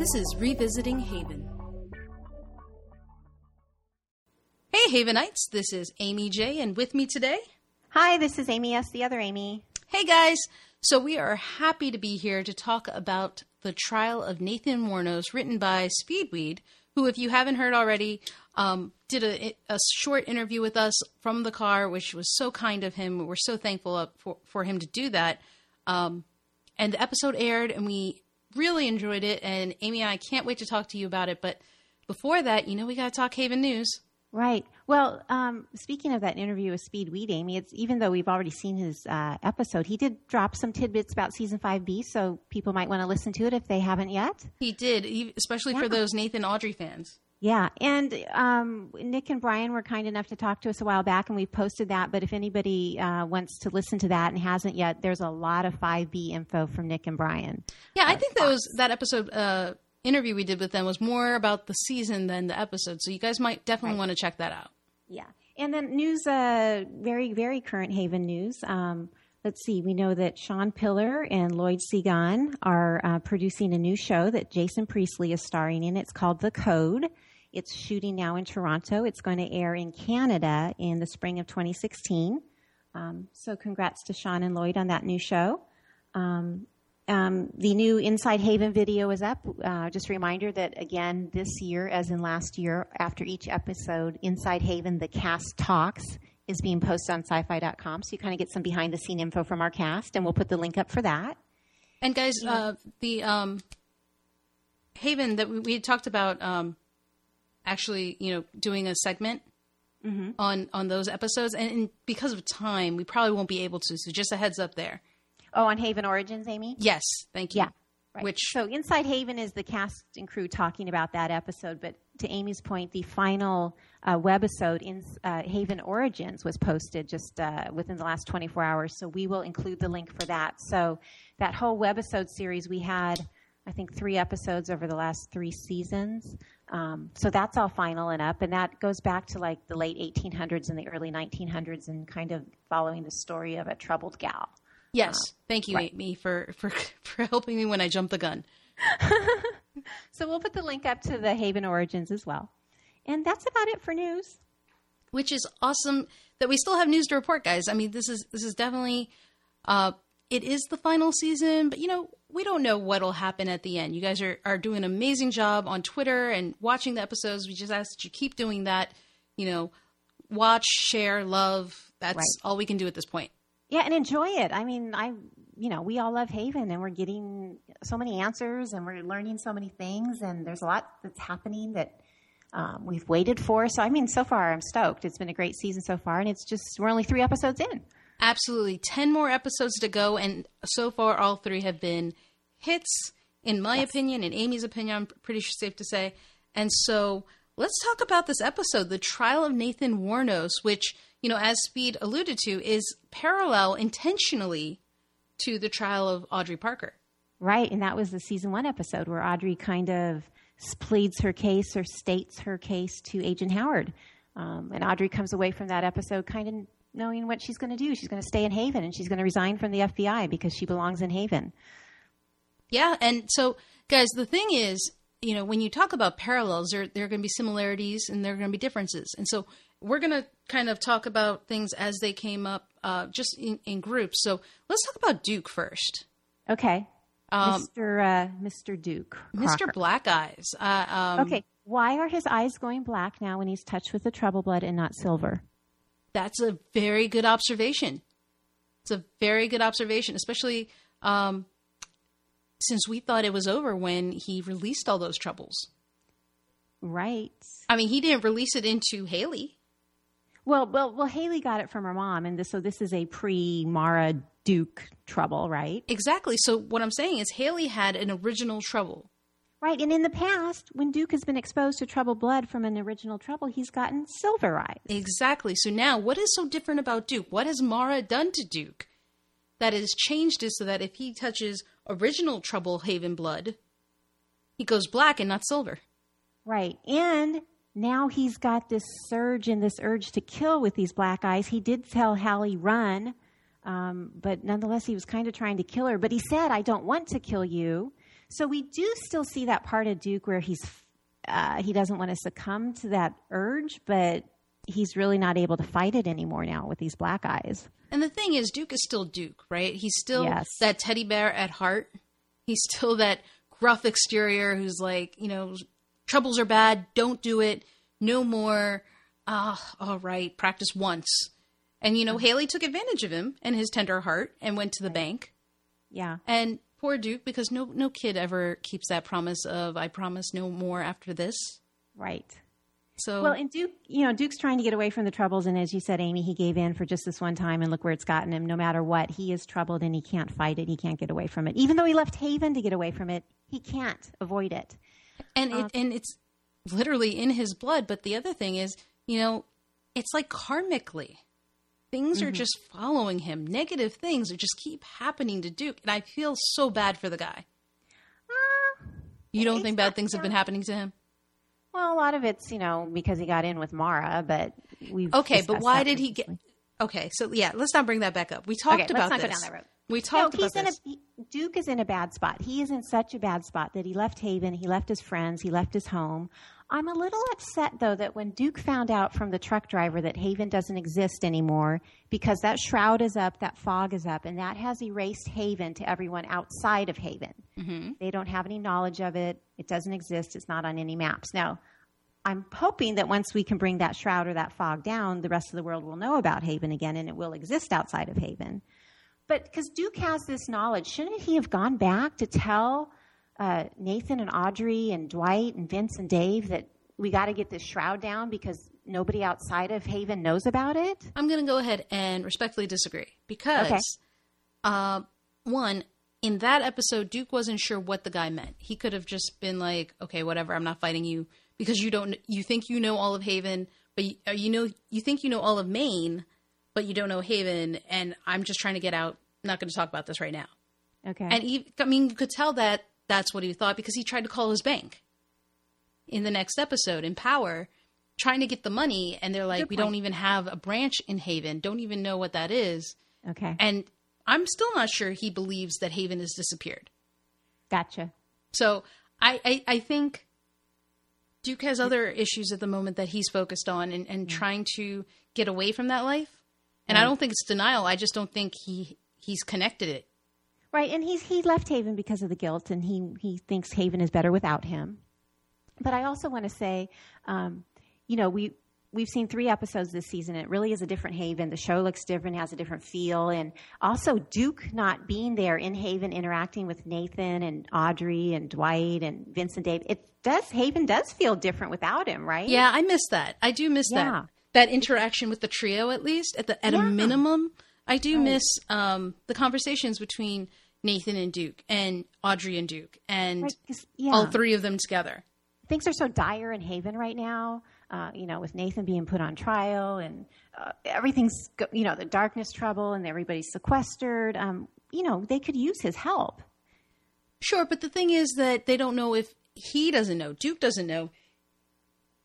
This is Revisiting Haven. Hey, Havenites, this is Amy J, and with me today. Hi, this is Amy S., the other Amy. Hey, guys. So, we are happy to be here to talk about the trial of Nathan Wuornos, written by Speedweed, who, if you haven't heard already, um, did a, a, short interview with us from the car, which was so kind of him. We're so thankful for, for him to do that. Um, and the episode aired, and we really enjoyed it. And Amy and I can't wait to talk to you about it. But before that, you know, we got to talk Haven News. Right. Well, um, speaking of that interview with Speedweed, Amy, it's even though we've already seen his uh, episode, he did drop some tidbits about season five B, so people might want to listen to it if they haven't yet. He did, especially yeah. for those Nathan Audrey fans. Yeah, and um, Nick and Brian were kind enough to talk to us a while back, and we've posted that. But if anybody uh, wants to listen to that and hasn't yet, there's a lot of 5B info from Nick and Brian. Yeah, I think that was that episode uh, interview we did with them was more about the season than the episode. So you guys might definitely right. want to check that out. Yeah, and then news, uh, very very current Haven news. Um, let's see, we know that Shawn Piller and Lloyd Segan are uh, producing a new show that Jason Priestley is starring in. It's called The Code. It's shooting now in Toronto. It's going to air in Canada in the spring of 2016. Um, so, congrats to Sean and Lloyd on that new show. Um, um, the new Inside Haven video is up. Uh, just a reminder that, again, this year, as in last year, after each episode, Inside Haven, the cast talks, is being posted on Syfy.com. So you kind of get some behind the scene info from our cast, and we'll put the link up for that. And, guys, uh, the um, Haven that we, we talked about um, actually, you know, doing a segment mm-hmm. on on those episodes, and, and, because of time, we probably won't be able to. So just a heads up there. Oh, on Haven Origins, Amy. Yes, thank you. Yeah. Right. Which so Inside Haven is the cast and crew talking about that episode, but to Amy's point, the final uh, webisode in uh, Haven Origins was posted just uh, within the last 24 hours. So we will include the link for that. So that whole webisode series we had, I think, three episodes over the last three seasons. Um, so that's all final and up, and that goes back to like the late 1800s and the early 1900s, and kind of following the story of a troubled gal. Yes, uh, thank you, right. Amy, for, for for helping me when I jumped the gun. so we'll put the link up to the Haven Origins as well, and that's about it for news. Which is awesome that we still have news to report, guys. I mean, this is this is definitely uh, it is the final season, but you know, we don't know what'll happen at the end. You guys are, are doing an amazing job on Twitter and watching the episodes. We just ask that you keep doing that. You know, watch, share, love. That's right. all we can do at this point. Yeah, and enjoy it. I mean, I, you know, we all love Haven and we're getting so many answers and we're learning so many things and there's a lot that's happening that um, we've waited for. So, I mean, so far I'm stoked. It's been a great season so far and it's just, we're only three episodes in. Absolutely. 10 more episodes to go. And so far, all three have been hits, in my yes. opinion, in Amy's opinion, I'm pretty sure safe to say. And so let's talk about this episode, The Trial of Nathan Wuornos, which, you know, as Speed alluded to, is parallel intentionally to the trial of Audrey Parker. Right. And that was the season one episode where Audrey kind of pleads her case or states her case to Agent Howard. Um, and Audrey comes away from that episode kind of knowing what she's going to do. She's going to stay in Haven and she's going to resign from the FBI because she belongs in Haven. Yeah, and so guys, the thing is, you know, when you talk about parallels, there there are going to be similarities and there are going to be differences. And so we're going to kind of talk about things as they came up uh, just in, in, groups. So let's talk about Duke first. Okay. Um, Mr. Uh, Mr. Duke. Crocker. Mr. Black Eyes. Uh, um, okay. Why are his eyes going black now when he's touched with the trouble blood and not silver? That's a very good observation. It's a very good observation, especially um, since we thought it was over when he released all those troubles. Right. I mean, he didn't release it into Haley. Well, well, well. Haley got it from her mom, and this, so this is a pre-Mara Duke trouble, right? Exactly. So what I'm saying is, Haley had an original trouble. Right, and in the past, when Duke has been exposed to troubled blood from an original trouble, he's gotten silver eyes. Exactly. So now, what is so different about Duke? What has Mara done to Duke that has changed it so that if he touches original Trouble Haven blood, he goes black and not silver? Right, and now he's got this surge and this urge to kill with these black eyes. He did tell Hallie run, um, but nonetheless, he was kind of trying to kill her. But he said, "I don't want to kill you." So we do still see that part of Duke where he's uh, he doesn't want to succumb to that urge, but he's really not able to fight it anymore now with these black eyes. And the thing is, Duke is still Duke, right? He's still Yes. that teddy bear at heart. He's still that gruff exterior who's like, you know, troubles are bad, don't do it, no more. Ah, all right, practice once. And you know, Haley took advantage of him and his tender heart and went to the bank. Yeah. And poor Duke, because no no kid ever keeps that promise of I promise no more after this. Right. So Well, and Duke, you know, Duke's trying to get away from the troubles, and as you said, Amy, he gave in for just this one time, and look where it's gotten him. No matter what, he is troubled, and he can't fight it. He can't get away from it. Even though he left Haven to get away from it, he can't avoid it. and it, um, and it's literally in his blood. But the other thing is, you know, it's like karmically, things are just following him. Negative things are just keep happening to Duke, and I feel so bad for the guy. Uh, You don't think bad things have been happening to him? well, a lot of it's you know because he got in with Mara, but we Okay, but why did he get? Okay, so yeah, let's not bring that back up. We talked let's about not go down that road. We No, talked he's about in this. a Duke is in a bad spot. He is in such a bad spot that he left Haven, he left his friends, he left his home. I'm a little upset though that when Duke found out from the truck driver that Haven doesn't exist anymore because that shroud is up, that fog is up, and that has erased Haven to everyone outside of Haven. Mm-hmm. They don't have any knowledge of it. It doesn't exist. It's not on any maps. Now, I'm hoping that once we can bring that shroud or that fog down, the rest of the world will know about Haven again and it will exist outside of Haven. But because Duke has this knowledge, shouldn't he have gone back to tell uh, Nathan and Audrey and Dwight and Vince and Dave that we got to get this shroud down because nobody outside of Haven knows about it? I'm going to go ahead and respectfully disagree because, uh, one, in that episode, Duke wasn't sure what the guy meant. He could have just been like, "Okay, whatever, I'm not fighting you because you don't. You think you know all of Haven, but you, uh, you know you think you know all of Maine, but you don't know Haven, and I'm just trying to get out. Not going to talk about this right now." Okay. And he, I mean, you could tell that that's what he thought because he tried to call his bank in the next episode in Power, trying to get the money, and they're like, Good "We point. don't even have a branch in Haven. Don't even know what that is." okay. And I'm still not sure he believes that Haven has disappeared. gotcha. So I, I, I think Duke has other issues at the moment that he's focused on and, and trying to get away from that life. And I don't think it's denial. I just don't think he he's connected it. Right, and he's he left Haven because of the guilt, and he he thinks Haven is better without him. But I also want to say, um, you know, we we've seen three episodes this season. It really is a different Haven. The show looks different, has a different feel, and also Duke not being there in Haven, interacting with Nathan and Audrey and Dwight and Vincent Dave. It does Haven does feel different without him, right? Yeah, I miss that. I do miss Yeah. that. That interaction with the trio, at least at the at a minimum. I do miss um, the conversations between Nathan and Duke and Audrey and Duke and Right, yeah. all three of them together. things are so dire in Haven right now. Uh, you know, with Nathan being put on trial and uh, everything's, you know, the darkness trouble and everybody's sequestered. Um, you know, they could use his help. Sure, but the thing is that they don't know if he doesn't know, Duke doesn't know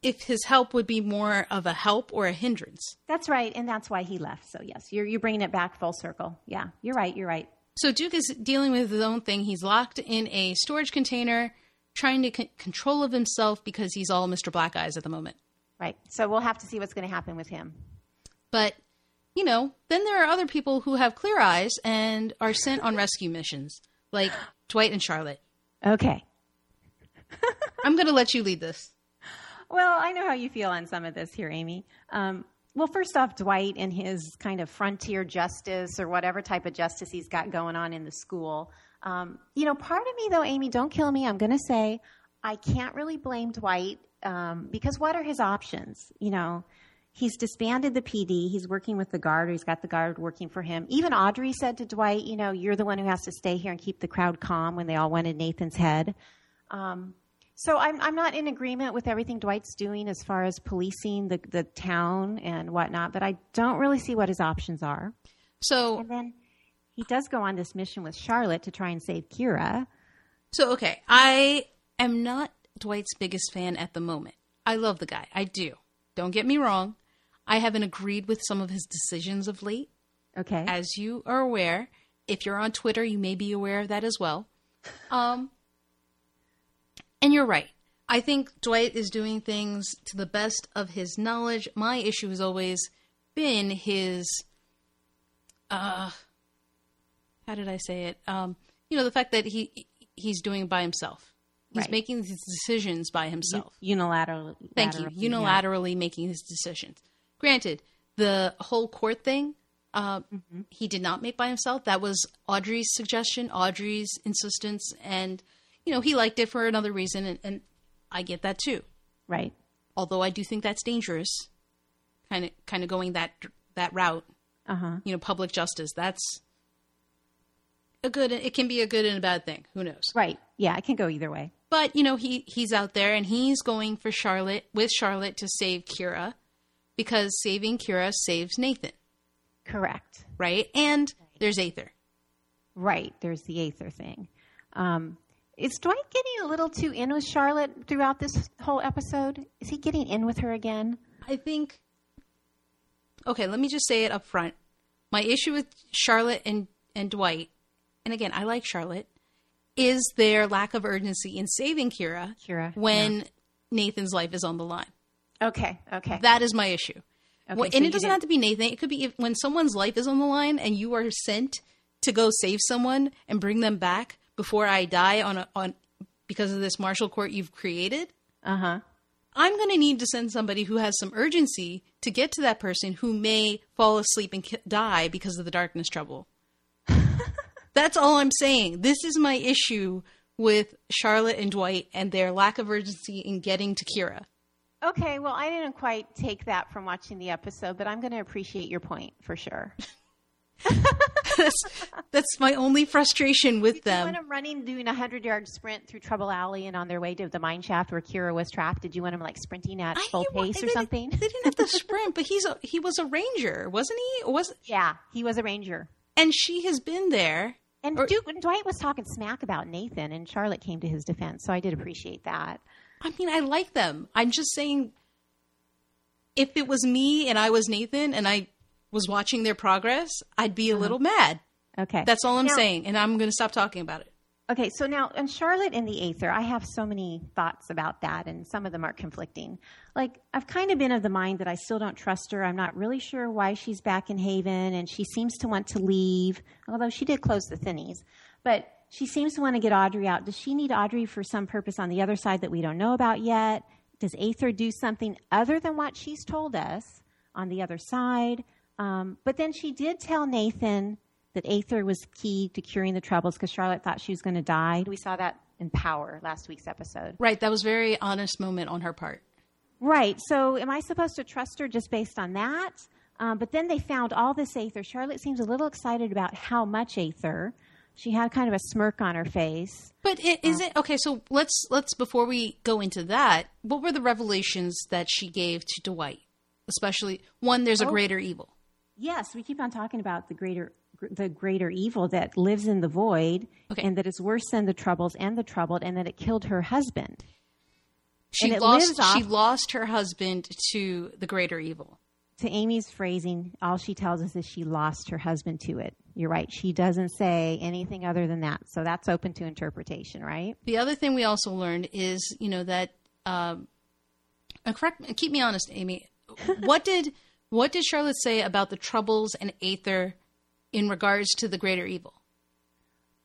if his help would be more of a help or a hindrance. That's right, and that's why he left. So yes, you're you're bringing it back full circle. Yeah, you're right. You're right. So Duke is dealing with his own thing. He's locked in a storage container, trying to c- control of himself because he's all Mr. Black Eyes at the moment. Right. So we'll have to see what's going to happen with him. But, you know, then there are other people who have clear eyes and are sent on rescue missions, like Dwight and Charlotte. Okay. I'm going to let you lead this. Well, I know how you feel on some of this here, Amy. Um, well, first off, Dwight and his kind of frontier justice or whatever type of justice he's got going on in the school. Um, you know, part of me, though, Amy, don't kill me. I'm going to say I can't really blame Dwight um, because what are his options? You know, he's disbanded the PD. He's working with the guard, or he's got the guard working for him. Even Audrey said to Dwight, you know, you're the one who has to stay here and keep the crowd calm when they all wanted Nathan's head. Um, so I'm I'm not in agreement with everything Dwight's doing as far as policing the the town and whatnot, but I don't really see what his options are. So, And then he does go on this mission with Charlotte to try and save Kira. so okay, I am not Dwight's biggest fan at the moment. I love the guy. I do. Don't get me wrong. I haven't agreed with some of his decisions of late. Okay. as you are aware, if you're on Twitter, you may be aware of that as well. Um, And you're right. I think Dwight is doing things to the best of his knowledge. My issue has always been his uh how did I say it? Um you know, the fact that he he's doing it by himself. He's Right. making these decisions by himself. Unilaterally. Thank you. lateral- yeah. Unilaterally making his decisions. Granted, the whole court thing, uh, Mm-hmm. he did not make by himself. That was Audrey's suggestion, Audrey's insistence, and you know he liked it for another reason, and, and I get that too. Right. Although I do think that's dangerous, kind of kind of going that that route. Uh huh. You know, public justice. That's a good. It can be a good and a bad thing. Who knows? Right. Yeah, it can go either way. But you know, he he's out there and he's going for Charlotte with Charlotte to save Kira because saving Kira saves Nathan, Correct. right? And there's Aether. Right. There's the Aether thing. Um, is Dwight getting a little too in with Charlotte throughout this whole episode? Is he getting in with her again? I think. Okay, let me just say it up front. My issue with Charlotte and and Dwight, and again, I like Charlotte, is their lack of urgency in saving Kira, Kira, when Nathan's life is on the line. Okay. Okay. That is my issue. Okay, Well, so and it doesn't didn't- have to be Nathan. It could be if, when someone's life is on the line and you are sent to go save someone and bring them back before I die on a, on because of this martial court you've created. Uh huh. I'm going to need to send somebody who has some urgency to get to that person who may fall asleep and ki- die because of the darkness trouble. That's all I'm saying. This is my issue with Charlotte and Dwight and their lack of urgency in getting to Kira. Okay. Well, I didn't quite take that from watching the episode, but I'm going to appreciate your point for sure. that's, that's my only frustration with them. Did You them. want them running, doing a hundred yard sprint through Trouble Alley, and on their way to the mine shaft where Kira was trapped. Did you want them like sprinting at I- full pace or something? They didn't have to sprint, but he's a, he was a ranger, wasn't he? Or Was yeah, he was a ranger. and she has been there. And Or- Duke, and Dwight was talking smack about Nathan, and Charlotte came to his defense. So I did appreciate that. I mean, I like them. I'm just saying, if it was me and I was Nathan and I was watching their progress, I'd be a uh-huh. little mad. Okay, That's all I'm Now- saying, and I'm going to stop talking about it. Okay, so now on Charlotte and the Aether, I have so many thoughts about that, and some of them are conflicting. Like, I've kind of been of the mind that I still don't trust her. I'm not really sure why she's back in Haven, and she seems to want to leave, although she did close the thinnies. But she seems to want to get Audrey out. Does she need Audrey for some purpose on the other side that we don't know about yet? Does Aether do something other than what she's told us on the other side? Um, but then she did tell Nathan that Aether was key to curing the troubles because Charlotte thought she was going to die. We saw that in Power last week's episode. Right, that was a very honest moment on her part. Right. So, am I supposed to trust her just based on that? Um, but then they found all this Aether. Charlotte seems a little excited about how much Aether. She had kind of a smirk on her face. But i- is it okay? So let's let's before we go into that, what were the revelations that she gave to Dwight? Especially one, there's a Oh. greater evil. Yes, we keep on talking about the greater the greater evil that lives in the void Okay. and that is worse than the troubles and the troubled and that it killed her husband. She lost off- she lost her husband to the greater evil. to Amy's phrasing, all she tells us is she lost her husband to it. You're right. She doesn't say anything other than that. So that's open to interpretation, right? The other thing we also learned is, you know, that um, correct, keep me honest, Amy. what did what did Charlotte say about the troubles and Aether in regards to the greater evil?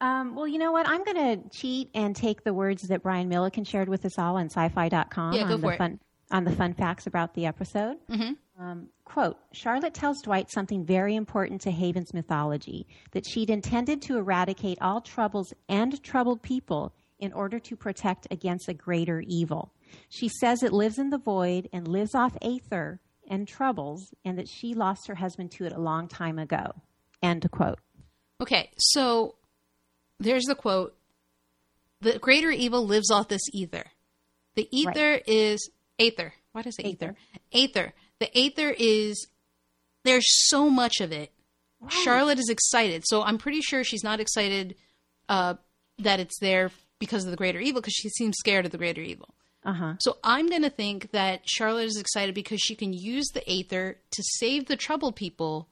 Um, well, you know what? I'm going to cheat and take the words that Brian Millikin shared with us all on Syfy.com Yeah, on the fun on the fun facts about the episode. Um, quote, Charlotte tells Dwight something very important to Haven's mythology that she'd intended to eradicate all troubles and troubled people in order to protect against a greater evil. She says it lives in the void and lives off aether and troubles, and that she lost her husband to it a long time ago. End quote. Okay, so there's the quote: "The greater evil lives off this ether. The ether is aether. Why did I ether? Aether. The aether is there's so much of it. Charlotte is excited, so I'm pretty sure she's not excited uh, that it's there because of the greater evil, because she seems scared of the greater evil. Uh huh. So I'm going to think that Charlotte is excited because she can use the Aether to save the troubled people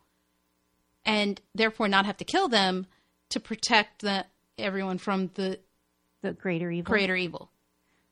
and therefore not have to kill them to protect the, everyone from the The greater evil. greater evil.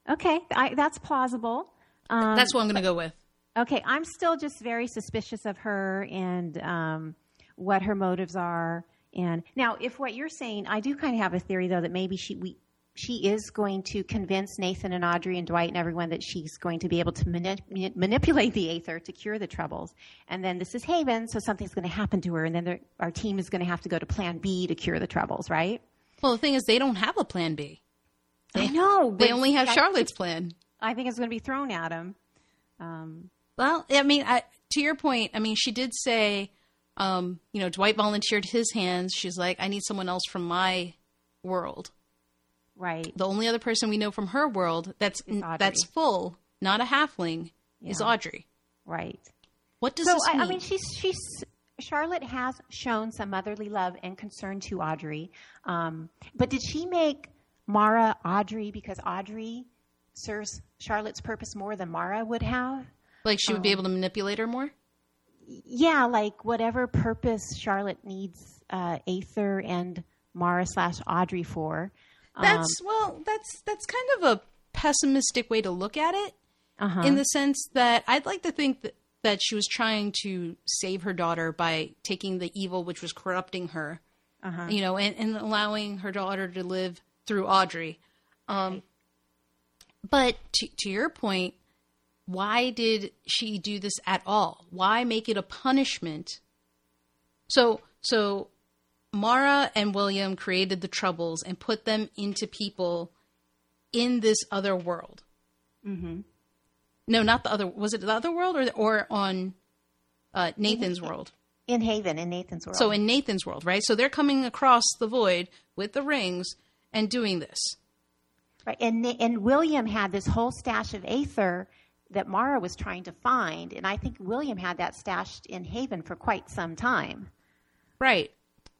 Okay, I, that's plausible. Um, That's what I'm going to go with. Okay, I'm still just very suspicious of her and um, what her motives are. And now, if what you're saying, I do kind of have a theory though that maybe she we she is going to convince Nathan and Audrey and Dwight and everyone that she's going to be able to mani- manipulate the Aether to cure the troubles. And then this is Haven, so something's going to happen to her, and then our team is going to have to go to Plan B to cure the troubles, right? Well, the thing is, they don't have a plan b B. I know. They only have I- Charlotte's plan. I think it's going to be thrown at him. Um, Well, I mean, I, to your point, I mean, she did say, um, you know, Dwight volunteered his hands. She's like, I need someone else from my world. Right. The only other person we know from her world that's that's full, not a halfling, is Audrey. Right. What does So this I, mean? I mean, she's she's Charlotte has shown some motherly love and concern to Audrey, um, but did she make Mara Audrey because Audrey serves Charlotte's purpose more than Mara would have? like she would um, be able to manipulate her more. Yeah, like whatever purpose Charlotte needs uh, Aether and Mara slash Audrey for. Um, That's well, that's that's kind of a pessimistic way to look at it. uh-huh. in the sense that I'd like to think that, that she was trying to save her daughter by taking the evil which was corrupting her, Uh-huh. you know, and, and allowing her daughter to live through Audrey. Um, but to, to your point, why did she do this at all? Why make it a punishment? So, so Mara and William created the troubles and put them into people in this other world. mm-hmm. No, not the other. Was it the other world or or on uh, Nathan's world? in Haven in Nathan's world. So in Nathan's world, right? So they're coming across the void with the rings and doing this. Right, and and William had this whole stash of Aether that Mara was trying to find, and I think William had that stashed in Haven for quite some time. Right.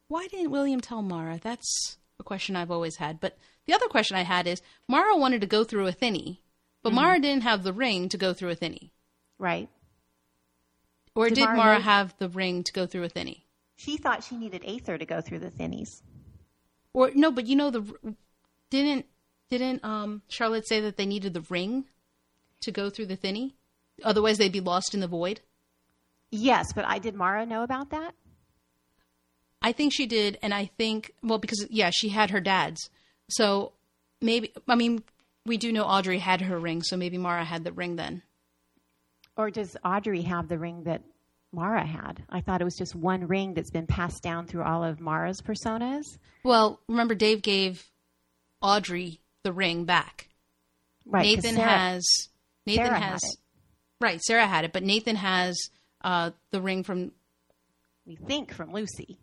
Why didn't William tell Mara? That's a question I've always had. But the other question I had is Mara wanted to go through a thinny, but Mara didn't have the ring to go through a thinny. Right, Or Did did, Mara Mara have the ring to go through a thinny? she thought she needed Aether to go through the Thinnies. Or no, but you know the didn't didn't um Charlotte say that they needed the ring to go through the thinny? Otherwise they'd be lost in the void. Yes, but I did Mara know about that? I think she did, and I think well because yeah, she had her dad's. So maybe I mean we do know Audrey had her ring, so maybe Mara had the ring then. Or does Audrey have the ring that Mara had? I thought it was just one ring that's been passed down through all of Mara's personas. Well, remember Dave gave Audrey the ring back. Right, Nathan Sarah- has Nathan Sarah had has it. right. Sarah had it, but Nathan has uh, the ring from we think from Lucy.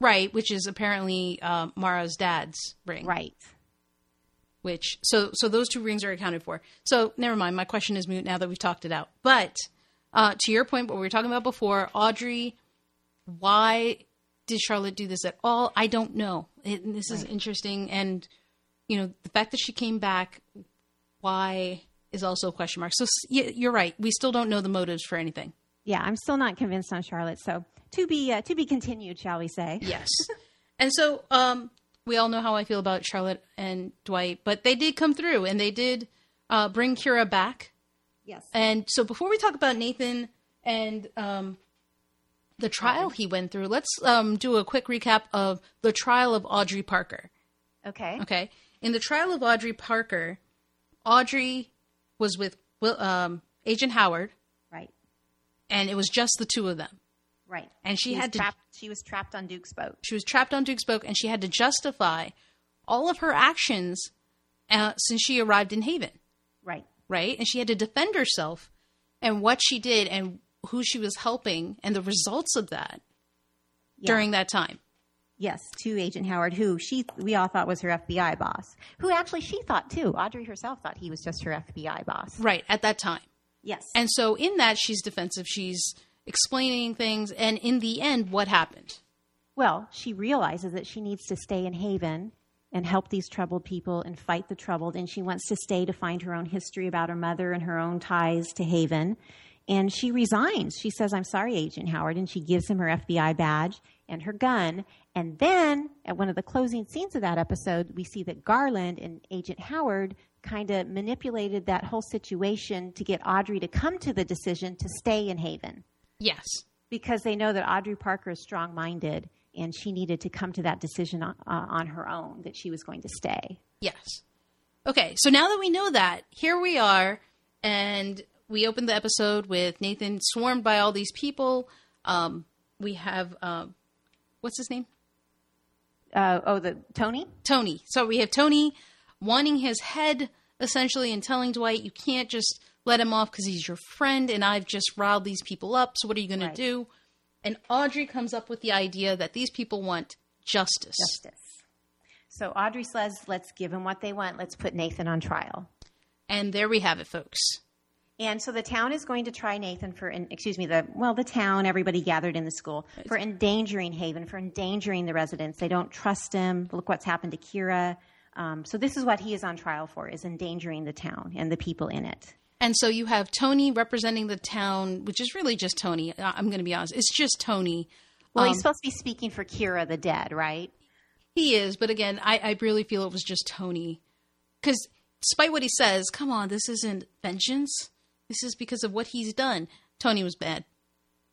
Right, which is apparently uh, Mara's dad's ring. Right. Which so so those two rings are accounted for. So never mind. My question is moot now that we've talked it out. But uh, to your point, what we were talking about before, Audrey, why did Charlotte do this at all? I don't know. It, this is interesting, and you know the fact that she came back, why is also a question mark. So yeah, you're right. We still don't know the motives for anything. Yeah, I'm still not convinced on Charlotte. So to be uh, to be continued, shall we say? Yes. and so um, we all know how I feel about Charlotte and Dwight, but they did come through and they did uh, bring Kira back. Yes. And so before we talk about Nathan and um, the trial he went through, let's um, do a quick recap of the trial of Audrey Parker. Okay. Okay. In the trial of Audrey Parker, Audrey was with Will, um, Agent Howard. And it was just the two of them. Right. And she was had to trapped, She was trapped on Duke's boat. she was trapped on Duke's boat and she had to justify all of her actions uh, since she arrived in Haven, Right. right? And she had to defend herself and what she did and who she was helping and the results of that Yeah. during that time. Yes, to Agent Howard, who she we all thought was her FBI boss. Who actually she thought too. Audrey herself thought he was just her FBI boss. Right, at that time. Yes. And so in that, she's defensive. She's explaining things. And in the end, what happened? Well, she realizes that she needs to stay in Haven and help these troubled people and fight the troubled. And she wants to stay to find her own history about her mother and her own ties to Haven. And she resigns. She says, I'm sorry, Agent Howard. And she gives him her FBI badge and her gun. And then at one of the closing scenes of that episode, we see that Garland and Agent Howard kind of manipulated that whole situation to get Audrey to come to the decision to stay in Haven Yes. because they know that Audrey Parker is strong minded and she needed to come to that decision on, uh, on her own that she was going to stay. Yes. Okay, so now that we know that, here we are, and we opened the episode with Nathan swarmed by all these people. Um, we have, um, what's his name? Uh, oh, the Tony? Tony. So we have Tony wanting his head essentially and telling Dwight, you can't just let him off because he's your friend and I've just riled these people up. So what are you going Right. to do? And Audrey comes up with the idea that these people want justice. Justice. So Audrey says, let's give them what they want. Let's put Nathan on trial. And there we have it, folks. And so the town is going to try Nathan for, excuse me, the well, the town, everybody gathered in the school for endangering Haven, for endangering the residents. They don't trust him. Look what's happened to Kira. Um, so this is what he is on trial for: is endangering the town and the people in it. And so you have Tony representing the town, which is really just Tony. I'm going to be honest. It's just Tony. Well, Um, he's supposed to be speaking for Kira the dead, right? He is, but again, I, I really feel it was just Tony. Because despite what he says, come on, this isn't vengeance. This is because of what he's done. Tony was bad.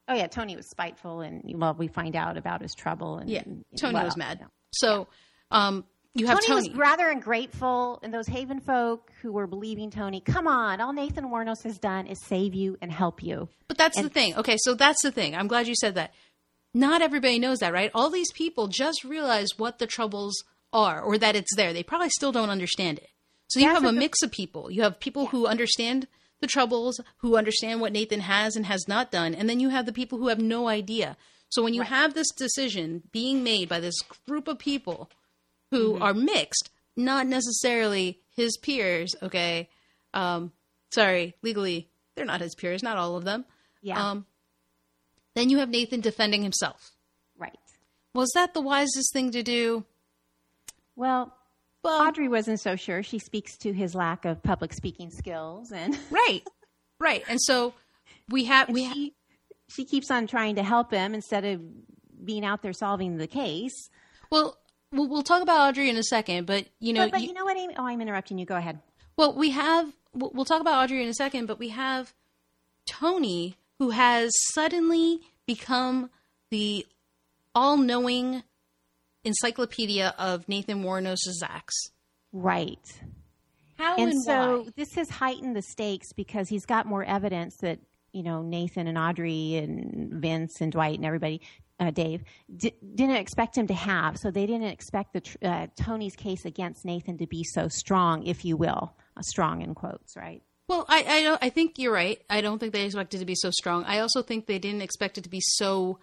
Oh yeah, Tony was spiteful, and well, we find out about his trouble. And Yeah, Tony well, was mad. yeah. So um, you have Tony, Tony. was rather ungrateful, and those Haven folk who were believing Tony, come on, all Nathan Wuornos has done is save you and help you. But that's the thing. Okay, so that's the thing. I'm glad you said that. Not everybody knows that, right? All these people just realize what the troubles are or that it's there. They probably still don't understand it. So you That's have a the- mix of people. You have people who understand the troubles, who understand what Nathan has and has not done, and then you have the people who have no idea. So when you have this decision being made by this group of people who Mm-hmm. are mixed, not necessarily his peers, okay? Um, sorry, legally, they're not his peers, not all of them. Yeah, Um, then you have Nathan defending himself. right. Was that the wisest thing to do? Well, Well, Audrey wasn't so sure. She speaks to his lack of public speaking skills, and, right, right. And so we have we ha- she she keeps on trying to help him instead of being out there solving the case. well, we'll we'll talk about Audrey in a second, but you know, But, but you- you know what, Amy? Oh, I'm interrupting you. Go ahead. well, we have we'll, we'll talk about Audrey in a second, but we have Tony who has suddenly become the all-knowing encyclopedia of Nathan Wuornos' acts. Right. How and and, so why? this has heightened the stakes because he's got more evidence that you know Nathan and Audrey and Vince and Dwight and everybody, uh, Dave di- didn't expect him to have. So they didn't expect the tr- uh, Tony's case against Nathan to be so strong, if you will, uh, strong in quotes, right? Well, I I, don't, I think you're right. I don't think they expected it to be so strong. I also think they didn't expect it to be so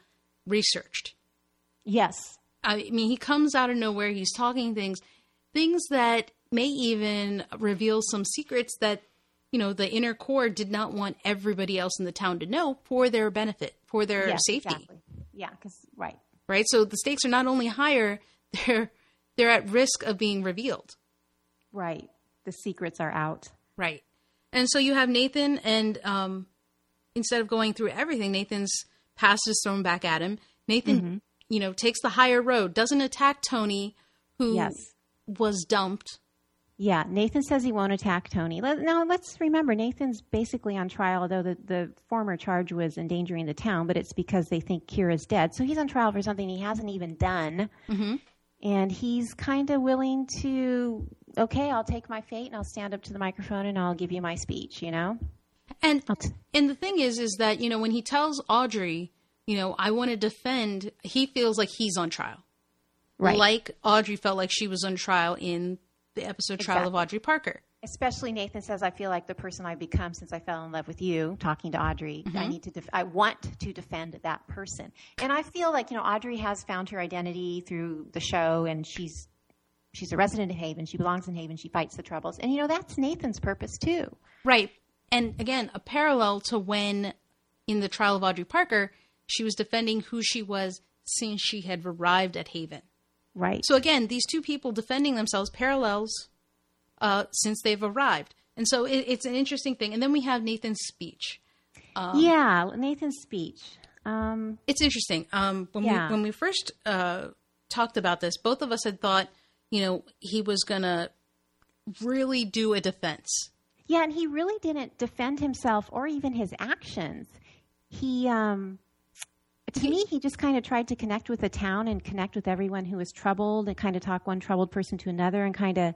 researched. Yes. I mean, he comes out of nowhere. He's talking things, things that may even reveal some secrets that you know the inner core did not want everybody else in the town to know for their benefit, for their yes, safety. Exactly. Yeah. Because right. Right. So the stakes are not only higher; they're they're at risk of being revealed. Right. The secrets are out. Right. And so you have Nathan, and um, instead of going through everything, Nathan's past is thrown back at him. Nathan, Mm-hmm. you know, takes the higher road, doesn't attack Tony, who Yes. was dumped. Yeah, Nathan says he won't attack Tony. Let, now, let's remember Nathan's basically on trial, although the, the former charge was endangering the town, but it's because they think Kira's dead. So he's on trial for something he hasn't even done. Mm-hmm. And he's kind of willing to, okay, I'll take my fate and I'll stand up to the microphone and I'll give you my speech, you know? And t- and the thing is, is that you know when he tells Audrey, you know, I want to defend, he feels like he's on trial, right. like Audrey felt like she was on trial in the episode Trial of Audrey Parker. Especially Nathan says, I feel like the person I've become since I fell in love with you, talking to Audrey. I mm-hmm. need to, def- I want to defend that person. And I feel like, you know, Audrey has found her identity through the show and she's, she's a resident of Haven. She belongs in Haven. She fights the troubles. And, you know, that's Nathan's purpose too. Right. And again, a parallel to when in the trial of Audrey Parker, she was defending who she was since she had arrived at Haven. Right. So again, these two people defending themselves parallels uh, since they've arrived. And so it, it's an interesting thing. And then we have Nathan's speech. yeah. Nathan's speech. Um, It's interesting. Um, when Yeah. we when we first uh, talked about this, both of us had thought, you know, he was going to really do a defense. Yeah, and he really didn't defend himself or even his actions. He, um, to me, he just kind of tried to connect with the town and connect with everyone who was troubled and kind of talk one troubled person to another and kind of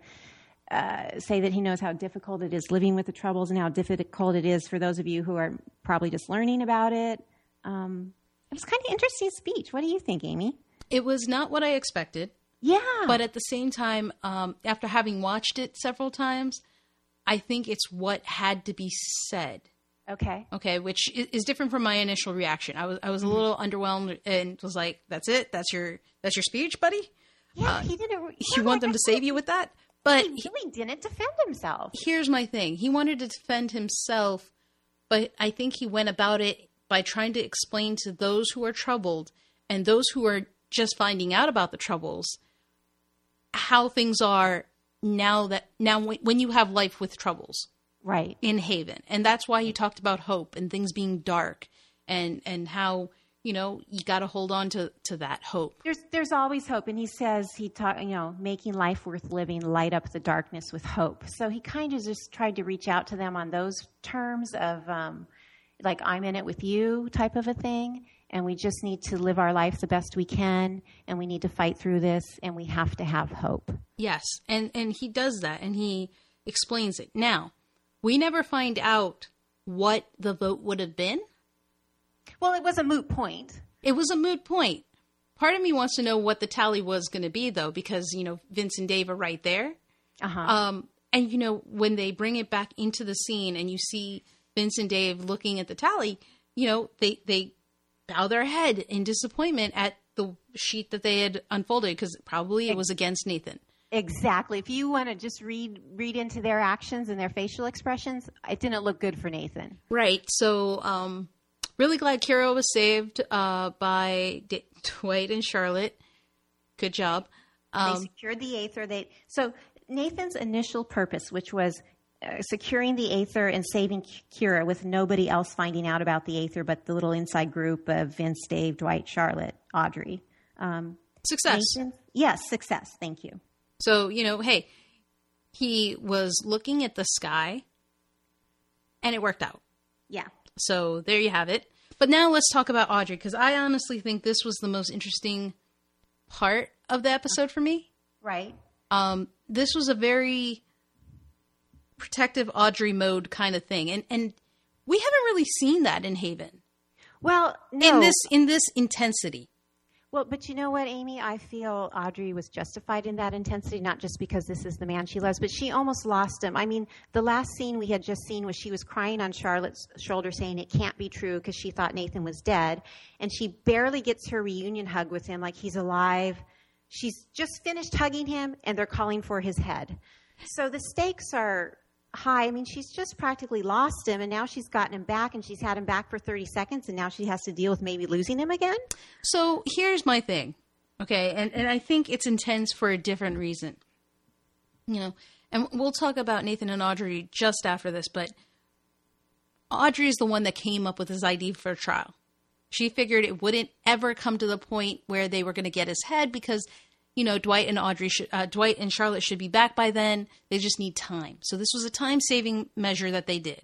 uh, say that he knows how difficult it is living with the troubles and how difficult it is for those of you who are probably just learning about it. Um, it was kind of interesting speech. What do you think, Amy? It was not what I expected. Yeah. But at the same time, um, after having watched it several times, I think it's what had to be said. Okay. Okay, which is different from my initial reaction. I was I was a little mm-hmm. underwhelmed and was like, "That's it. That's your that's your speech, buddy." Yeah, uh, he didn't. You want them to save you with that? But he really didn't defend himself. Here's my thing: he wanted to defend himself, but I think he went about it by trying to explain to those who are troubled and those who are just finding out about the troubles how things are now that now when you have life with troubles right. in haven. And that's why he talked about hope and things being dark and and how you know you got to hold on to to that hope. There's there's always hope. And he says he taught you know making life worth living light up the darkness with hope. So he kind of just tried to reach out to them on those terms of um like i'm in it with you type of a thing. And we just need to live our life the best we can. And we need to fight through this. And we have to have hope. Yes. And and he does that. And he explains it. Now we never find out what the vote would have been well it was a moot point it was a moot point part of me wants to know what the tally was going to be though because you know vince and dave are right there uh-huh. um, and you know when they bring it back into the scene and you see vince and dave looking at the tally you know they they bow their head in disappointment at the sheet that they had unfolded because probably it was against Nathan. Exactly. If you want to just read read into their actions and their facial expressions, it didn't look good for Nathan. Right. So, um, really glad Kira was saved uh, by D- Dwight and Charlotte. Good job. Um, they secured the Aether. They so Nathan's initial purpose, which was uh, securing the Aether and saving Kira with nobody else finding out about the Aether but the little inside group of Vince, Dave, Dwight, Charlotte, Audrey. Um, success. Nathan, yes, success. Thank you. So, you know, hey, he was looking at the sky and it worked out. Yeah. So there you have it. But now let's talk about Audrey because I honestly think this was the most interesting part of the episode for me. Right. Um, this was a very protective Audrey mode kind of thing, and and we haven't really seen that in Haven. Well, no. in this in this intensity. Well, but you know what, Amy? I feel Audrey was justified in that intensity, not just because this is the man she loves, but she almost lost him. I mean, the last scene we had just seen was she was crying on Charlotte's shoulder, saying it can't be true because she thought Nathan was dead. And she barely gets her reunion hug with him like he's alive. She's just finished hugging him, and they're calling for his head. So the stakes are high. I mean, she's just practically lost him, and now she's gotten him back, and she's had him back for 30 seconds, and now she has to deal with maybe losing him again. So here's my thing, okay? And, and I think it's intense for a different reason. You know, and we'll talk about Nathan and Audrey just after this, but Audrey is the one that came up with his idea for a trial. She figured it wouldn't ever come to the point where they were going to get his head because you know, Dwight and Audrey, should, uh, Dwight and Charlotte should be back by then. They just need time. So this was a time saving measure that they did.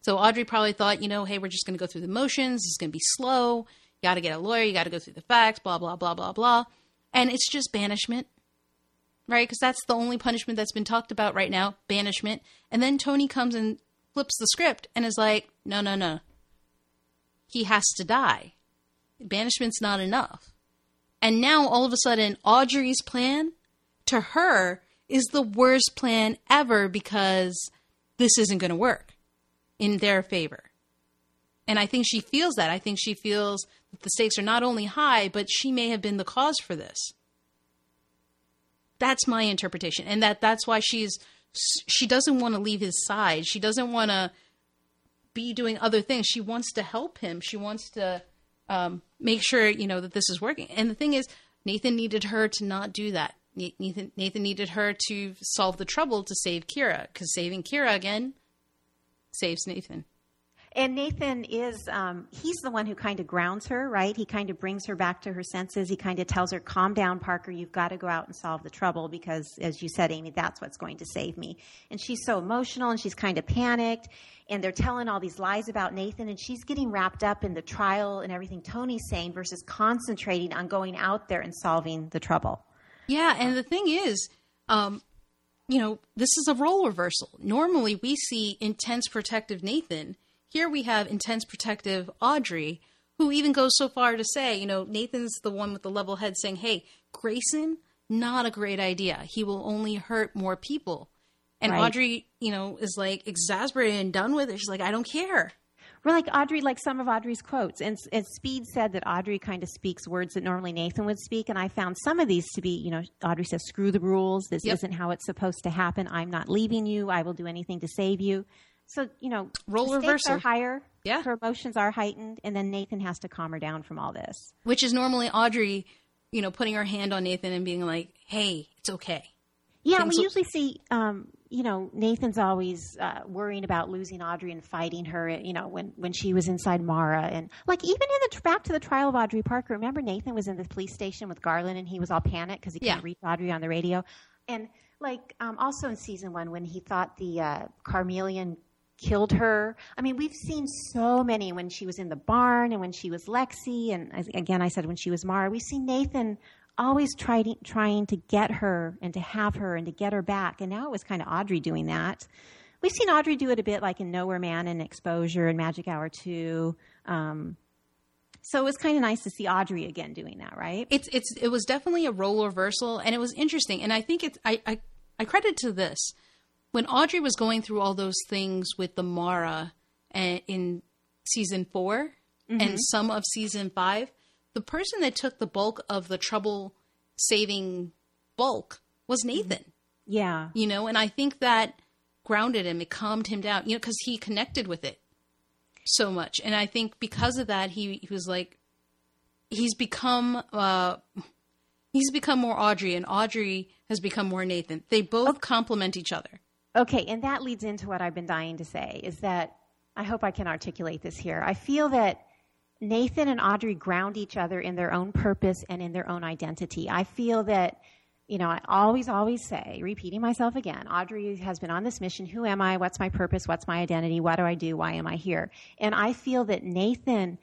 So Audrey probably thought, you know, hey, we're just going to go through the motions. It's going to be slow. You got to get a lawyer. You got to go through the facts. Blah blah blah blah blah. And it's just banishment, right? Because that's the only punishment that's been talked about right now, banishment. And then Tony comes and flips the script and is like, no, no, no. He has to die. Banishment's not enough. And now all of a sudden, Audrey's plan to her is the worst plan ever because this isn't going to work in their favor. And I think she feels that. I think she feels that the stakes are not only high, but she may have been the cause for this. That's my interpretation. And that that's why she's she doesn't want to leave his side. She doesn't want to be doing other things. She wants to help him. She wants to um, make sure you know that this is working. And the thing is, Nathan needed her to not do that. Nathan Nathan needed her to solve the trouble to save Kira because saving Kira again saves Nathan. And Nathan is, um, he's the one who kind of grounds her, right? He kind of brings her back to her senses. He kind of tells her, calm down, Parker, you've got to go out and solve the trouble because, as you said, Amy, that's what's going to save me. And she's so emotional and she's kind of panicked. And they're telling all these lies about Nathan, and she's getting wrapped up in the trial and everything Tony's saying versus concentrating on going out there and solving the trouble. Yeah, and the thing is, um, you know, this is a role reversal. Normally, we see intense protective Nathan here we have intense protective Audrey, who even goes so far to say, you know, Nathan's the one with the level head saying, hey, Grayson, not a great idea. He will only hurt more people. And right. Audrey, you know, is like exasperated and done with it. She's like, I don't care. We're like Audrey, like some of Audrey's quotes. And, and Speed said that Audrey kind of speaks words that normally Nathan would speak. And I found some of these to be, you know, Audrey says, screw the rules. This yep. isn't how it's supposed to happen. I'm not leaving you. I will do anything to save you. So you know, role reversal are higher. Yeah, her emotions are heightened, and then Nathan has to calm her down from all this. Which is normally Audrey, you know, putting her hand on Nathan and being like, "Hey, it's okay." Yeah, Things we will- usually see, um, you know, Nathan's always uh, worrying about losing Audrey and fighting her. You know, when when she was inside Mara, and like even in the back to the trial of Audrey Parker. Remember, Nathan was in the police station with Garland, and he was all panicked because he couldn't reach Audrey on the radio, and like um, also in season one when he thought the uh, Carmelian killed her. I mean, we've seen so many when she was in the barn and when she was Lexie, and again, I said when she was Mara. We've seen Nathan always trying trying to get her and to have her and to get her back, and now it was kind of Audrey doing that. We've seen Audrey do it a bit, like in Nowhere Man and Exposure and Magic Hour Two. Um, so it was kind of nice to see Audrey again doing that, right? It's it's it was definitely a role reversal, and it was interesting. And I think it's I I, I credit to this when Audrey was going through all those things with the Mara eh, in season 4 mm-hmm. and some of season five, the person that took the bulk of the trouble saving bulk was mm-hmm. Nathan. Yeah. You know, and I think that grounded him, it calmed him down, you know, because he connected with it so much. And I think because of that, he, he was like, he's become, uh, he's become more Audrey, and Audrey has become more Nathan. They both okay. complement each other. Okay, and that leads into what I've been dying to say is that I hope I can articulate this here. I feel that Nathan and Audrey ground each other in their own purpose and in their own identity. I feel that, you know, I always, always say, repeating myself again, Audrey has been on this mission. Who am I? What's my purpose? What's my identity? What do I do? Why am I here? And I feel that Nathan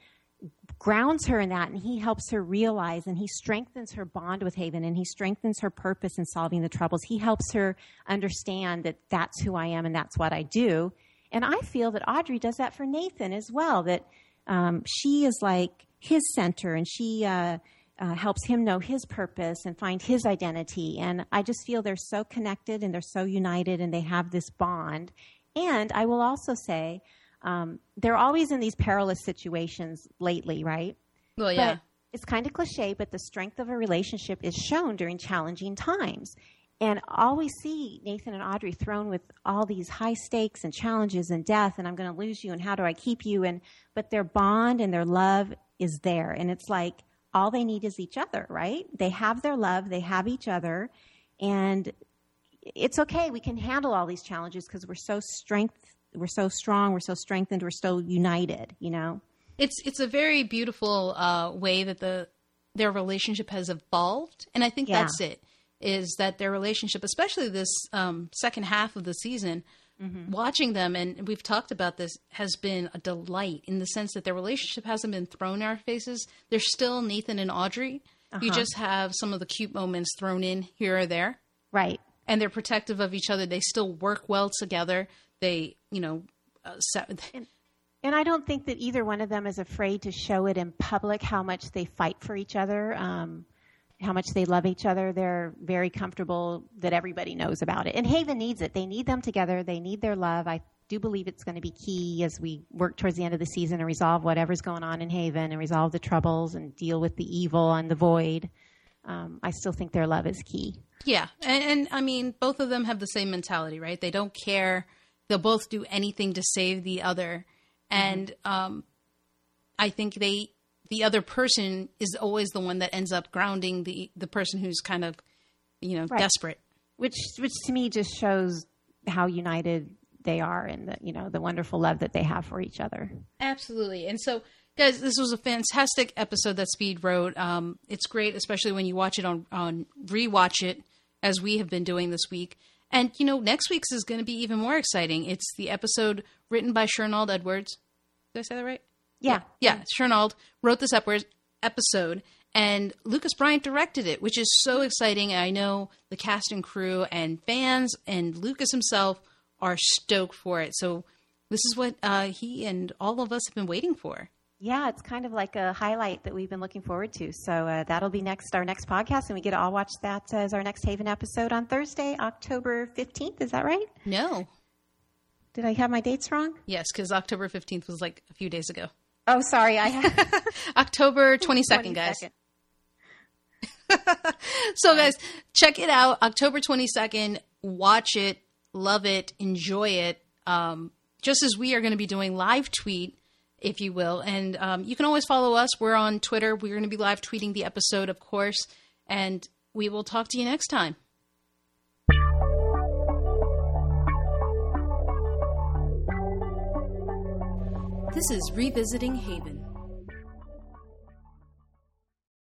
grounds her in that and he helps her realize and he strengthens her bond with Haven and he strengthens her purpose in solving the troubles. He helps her understand that that's who I am and that's what I do. And I feel that Audrey does that for Nathan as well, that um, she is like his center and she uh, uh, helps him know his purpose and find his identity. And I just feel they're so connected and they're so united and they have this bond. And I will also say, um, they're always in these perilous situations lately, right? Well, yeah. But it's kind of cliche, but the strength of a relationship is shown during challenging times. And all we see Nathan and Audrey thrown with all these high stakes and challenges and death, and I'm going to lose you, and how do I keep you? And but their bond and their love is there, and it's like all they need is each other, right? They have their love, they have each other, and it's okay. We can handle all these challenges because we're so strength we're so strong, we're so strengthened, we're so united, you know? It's it's a very beautiful uh, way that the their relationship has evolved, and I think yeah. that's it. Is that their relationship, especially this um, second half of the season, mm-hmm. watching them, and we've talked about this, has been a delight in the sense that their relationship hasn't been thrown in our faces. They're still Nathan and Audrey. Uh-huh. You just have some of the cute moments thrown in here or there. Right. And they're protective of each other. They still work well together they, you know, uh, and, and, I don't think that either one of them is afraid to show it in public how much they fight for each other, um, how much they love each other. They're very comfortable that everybody knows about it. And Haven needs it. They need them together. They need their love. I do believe it's going to be key as we work towards the end of the season and resolve whatever's going on in Haven and resolve the troubles and deal with the evil and the void. Um, I still think their love is key. Yeah, and, and, I mean, both of them have the same mentality, right? They don't care they'll both do anything to save the other and mm-hmm. um, i think they the other person is always the one that ends up grounding the the person who's kind of you know right. desperate which which to me just shows how united they are and the you know the wonderful love that they have for each other. Absolutely. And so, guys, this was a fantastic episode that Speed wrote. Um, it's great, especially when you watch it on on rewatch it as we have been doing this week. And you know, next week's is going to be even more exciting. It's the episode written by Shernold Edwards. Did I say that right? Yeah, Yeah, Shernald wrote this episode, and Lucas Bryant directed it, which is so exciting. I know the cast and crew and fans and Lucas himself are stoked for it. So this is what uh, he and all of us have been waiting for. Yeah, it's kind of like a highlight that we've been looking forward to. So uh, that'll be next our next podcast, and we get to all watch that as our next Haven episode on Thursday, October fifteenth. Is that right? No. Did I have my dates wrong? Yes, because October 15th was like a few days ago. Oh, sorry, I have October 22nd, guys. So, guys, check it out. October 22nd. Watch it, love it, enjoy it. Um, just as we are going to be doing live tweet, if you will. And um, you can always follow us. We're on Twitter. We're going to be live tweeting the episode, of course. And we will talk to you next time. This is Revisiting Haven.